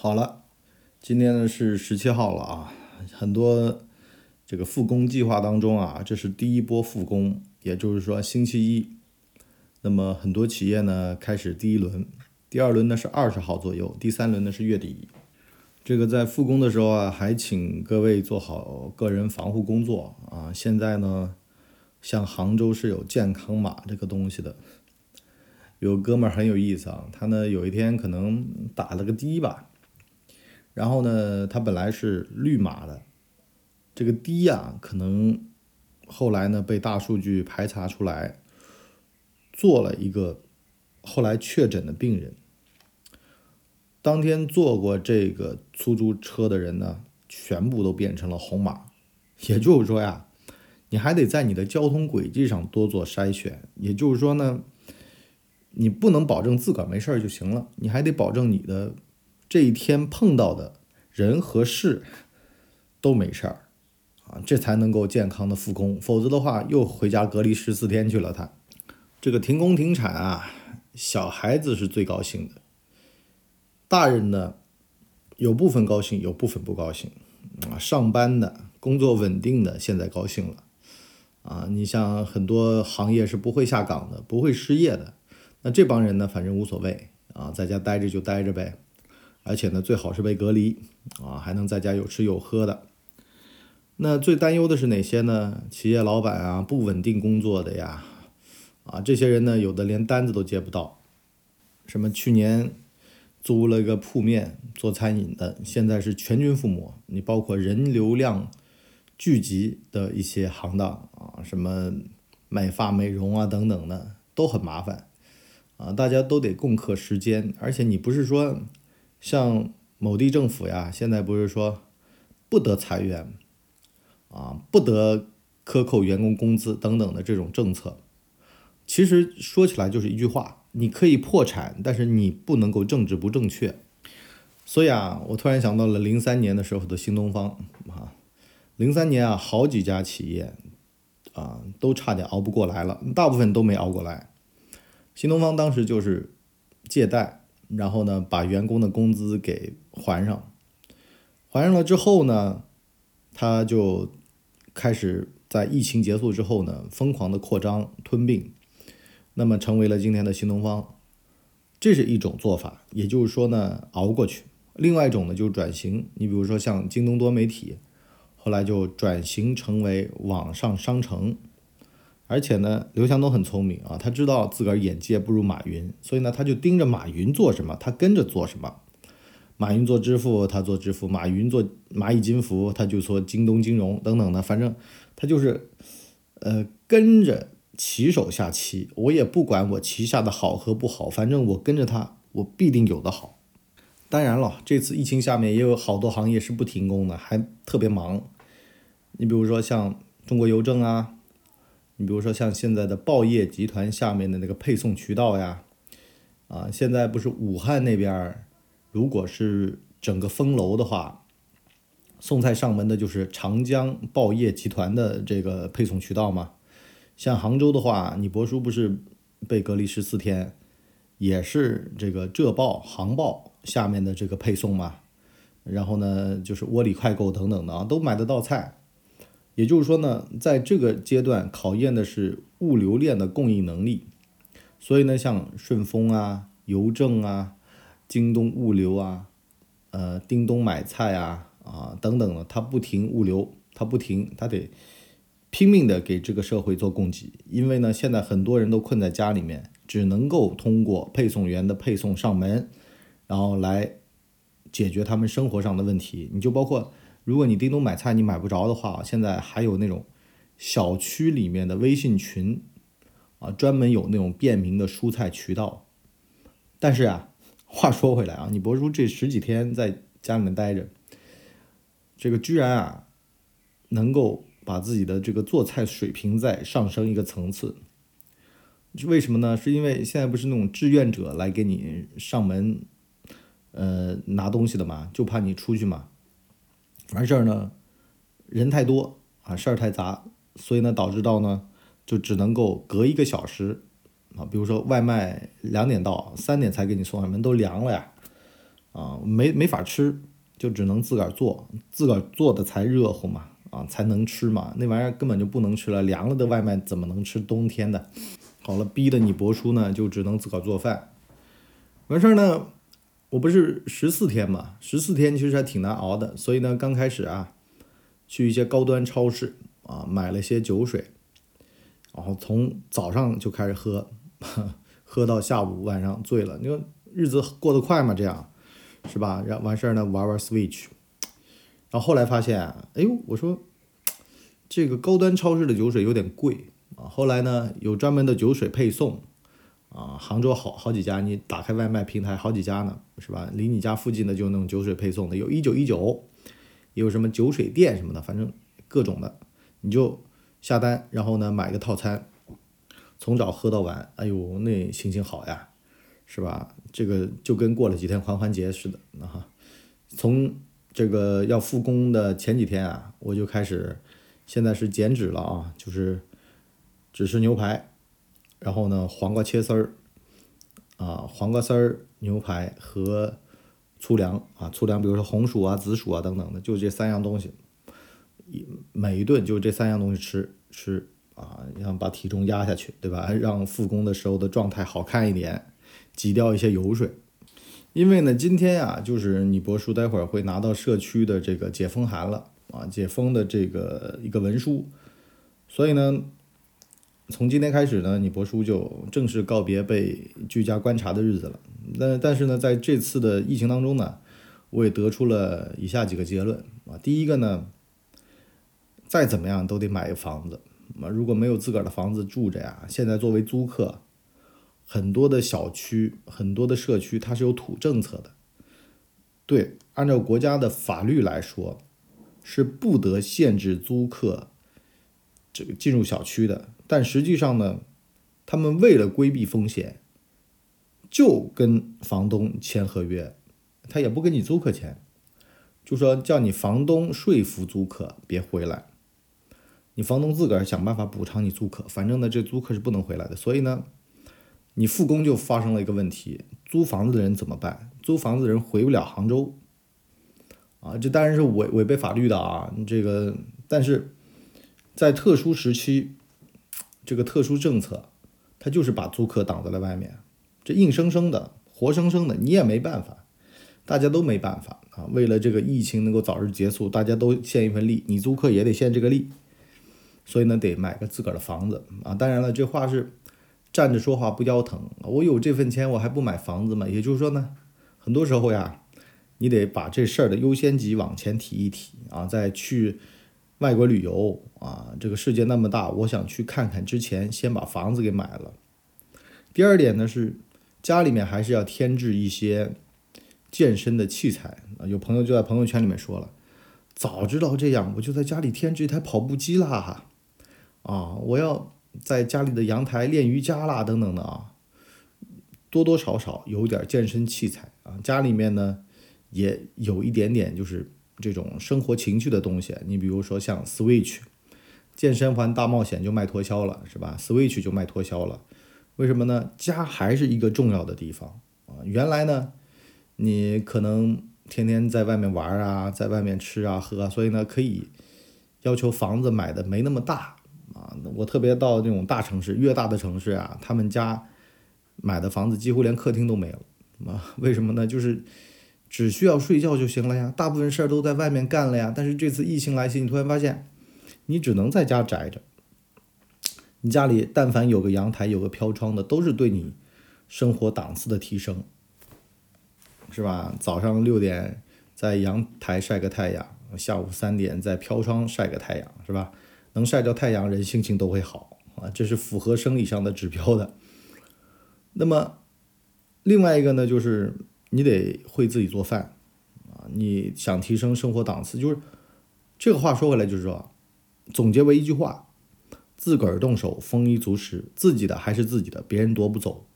好了，今天呢是十七号了啊，很多这个复工计划当中啊，这是第一波复工，也就是说星期一，那么很多企业呢开始第一轮，第二轮呢是二十号左右，第三轮呢是月底。这个在复工的时候啊，还请各位做好个人防护工作啊。现在呢，像杭州是有健康码这个东西的，有哥们儿很有意思啊，他呢有一天可能打了个的吧。然后呢，它本来是绿码的，这个低呀，可能后来呢被大数据排查出来，做了一个后来确诊的病人。当天坐过这个出租车的人呢，全部都变成了红码。也就是说呀，你还得在你的交通轨迹上多做筛选。也就是说呢，你不能保证自个儿没事儿就行了，你还得保证你的。这一天碰到的人和事都没事儿啊，这才能够健康的复工，否则的话又回家隔离十四天去了。他这个停工停产啊，小孩子是最高兴的，大人呢有部分高兴，有部分不高兴啊。上班的工作稳定的现在高兴了啊，你像很多行业是不会下岗的，不会失业的，那这帮人呢，反正无所谓啊，在家待着就待着呗。而且呢，最好是被隔离啊，还能在家有吃有喝的。那最担忧的是哪些呢？企业老板啊，不稳定工作的呀，啊，这些人呢，有的连单子都接不到。什么去年租了个铺面做餐饮的，现在是全军覆没。你包括人流量聚集的一些行当啊，什么美发美容啊等等的，都很麻烦啊，大家都得共克时艰。而且你不是说。像某地政府呀，现在不是说不得裁员啊，不得克扣员工工资等等的这种政策，其实说起来就是一句话：你可以破产，但是你不能够政治不正确。所以啊，我突然想到了零三年的时候的新东方啊，零三年啊，好几家企业啊都差点熬不过来了，大部分都没熬过来。新东方当时就是借贷。然后呢，把员工的工资给还上，还上了之后呢，他就开始在疫情结束之后呢，疯狂的扩张吞并，那么成为了今天的新东方，这是一种做法，也就是说呢，熬过去。另外一种呢，就是转型，你比如说像京东多媒体，后来就转型成为网上商城。而且呢，刘强东很聪明啊，他知道自个儿眼界不如马云，所以呢，他就盯着马云做什么，他跟着做什么。马云做支付，他做支付；马云做蚂蚁金服，他就说京东金融等等的。反正他就是，呃，跟着棋手下棋。我也不管我旗下的好和不好，反正我跟着他，我必定有的好。当然了，这次疫情下面也有好多行业是不停工的，还特别忙。你比如说像中国邮政啊。你比如说像现在的报业集团下面的那个配送渠道呀，啊，现在不是武汉那边，如果是整个封楼的话，送菜上门的就是长江报业集团的这个配送渠道嘛。像杭州的话，你博叔不是被隔离十四天，也是这个浙报、杭报下面的这个配送嘛。然后呢，就是窝里快购等等的啊，都买得到菜。也就是说呢，在这个阶段考验的是物流链的供应能力，所以呢，像顺丰啊、邮政啊、京东物流啊、呃、叮咚买菜啊啊等等的，它不停物流，它不停，它得拼命的给这个社会做供给。因为呢，现在很多人都困在家里面，只能够通过配送员的配送上门，然后来解决他们生活上的问题。你就包括。如果你叮咚买菜你买不着的话，现在还有那种小区里面的微信群啊，专门有那种便民的蔬菜渠道。但是啊，话说回来啊，你博叔这十几天在家里面待着，这个居然啊，能够把自己的这个做菜水平再上升一个层次。为什么呢？是因为现在不是那种志愿者来给你上门，呃，拿东西的嘛，就怕你出去嘛。完事儿呢，人太多啊，事儿太杂，所以呢，导致到呢，就只能够隔一个小时啊，比如说外卖两点到，三点才给你送上门，都凉了呀。啊，没没法吃，就只能自个儿做，自个儿做的才热乎嘛，啊，才能吃嘛，那玩意儿根本就不能吃了，凉了的外卖怎么能吃？冬天的，好了，逼得你博叔呢就只能自个儿做饭，完事儿呢，我不是十四天嘛，十四天其实还挺难熬的，所以呢，刚开始啊，去一些高端超市啊买了些酒水，然后从早上就开始喝。喝到下午晚上醉了，你说日子过得快吗？这样，是吧？然后完事儿呢，玩玩 Switch，然后后来发现，哎呦，我说这个高端超市的酒水有点贵啊。后来呢，有专门的酒水配送啊，杭州好好几家，你打开外卖平台好几家呢，是吧？离你家附近的就那种酒水配送的，有一九一九，有什么酒水店什么的，反正各种的，你就下单，然后呢买个套餐。从早喝到晚，哎呦，那心情好呀，是吧？这个就跟过了几天狂欢节似的，那哈。从这个要复工的前几天啊，我就开始，现在是减脂了啊，就是只吃牛排，然后呢，黄瓜切丝儿，啊，黄瓜丝儿、牛排和粗粮啊，粗粮，比如说红薯啊、紫薯啊等等的，就这三样东西，一每一顿就这三样东西吃吃。啊，让把体重压下去，对吧？让复工的时候的状态好看一点，挤掉一些油水。因为呢，今天呀，就是你博叔待会儿会拿到社区的这个解封函了啊，解封的这个一个文书。所以呢，从今天开始呢，你博叔就正式告别被居家观察的日子了。那但是呢，在这次的疫情当中呢，我也得出了以下几个结论啊。第一个呢，再怎么样都得买个房子。啊如果没有自个儿的房子住着呀，现在作为租客，很多的小区、很多的社区它是有土政策的。对，按照国家的法律来说，是不得限制租客这个进入小区的。但实际上呢，他们为了规避风险，就跟房东签合约，他也不跟你租客签，就说叫你房东说服租客别回来。你房东自个儿想办法补偿你租客，反正呢，这租客是不能回来的。所以呢，你复工就发生了一个问题：租房子的人怎么办？租房子的人回不了杭州，啊，这当然是违违背法律的啊。这个，但是在特殊时期，这个特殊政策，他就是把租客挡在了外面，这硬生生的、活生生的，你也没办法，大家都没办法啊。为了这个疫情能够早日结束，大家都献一份力，你租客也得献这个力。所以呢，得买个自个儿的房子啊！当然了，这话是站着说话不腰疼。我有这份钱，我还不买房子吗？也就是说呢，很多时候呀，你得把这事儿的优先级往前提一提啊。再去外国旅游啊，这个世界那么大，我想去看看之前，先把房子给买了。第二点呢是，家里面还是要添置一些健身的器材啊。有朋友就在朋友圈里面说了，早知道这样，我就在家里添置一台跑步机啦。啊，我要在家里的阳台练瑜伽啦，等等的啊，多多少少有点健身器材啊，家里面呢也有一点点就是这种生活情趣的东西。你比如说像 Switch，健身环大冒险就卖脱销了，是吧？Switch 就卖脱销了，为什么呢？家还是一个重要的地方啊。原来呢，你可能天天在外面玩啊，在外面吃啊喝啊，所以呢可以要求房子买的没那么大。啊，我特别到那种大城市，越大的城市啊，他们家买的房子几乎连客厅都没有。啊，为什么呢？就是只需要睡觉就行了呀，大部分事儿都在外面干了呀。但是这次疫情来袭，你突然发现，你只能在家宅着。你家里但凡有个阳台、有个飘窗的，都是对你生活档次的提升，是吧？早上六点在阳台晒个太阳，下午三点在飘窗晒个太阳，是吧？能晒着太阳，人心情都会好啊，这是符合生理上的指标的。那么，另外一个呢，就是你得会自己做饭啊。你想提升生活档次，就是这个话说回来，就是说，总结为一句话：自个儿动手，丰衣足食，自己的还是自己的，别人夺不走；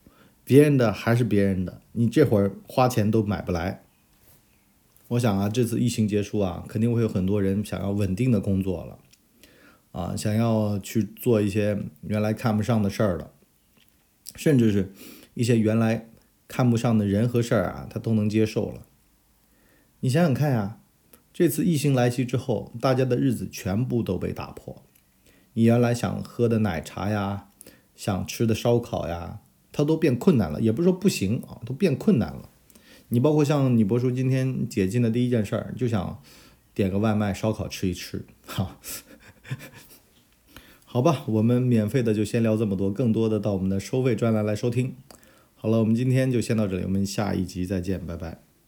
别人的还是别人的，你这会儿花钱都买不来。我想啊，这次疫情结束啊，肯定会有很多人想要稳定的工作了。啊，想要去做一些原来看不上的事儿了，甚至是一些原来看不上的人和事儿啊，他都能接受了。你想想看呀，这次疫情来袭之后，大家的日子全部都被打破。你原来想喝的奶茶呀，想吃的烧烤呀，它都变困难了。也不是说不行啊，都变困难了。你包括像你博叔今天解禁的第一件事儿，就想点个外卖烧烤吃一吃，哈。好吧，我们免费的就先聊这么多，更多的到我们的收费专栏来收听。好了，我们今天就先到这里，我们下一集再见，拜拜。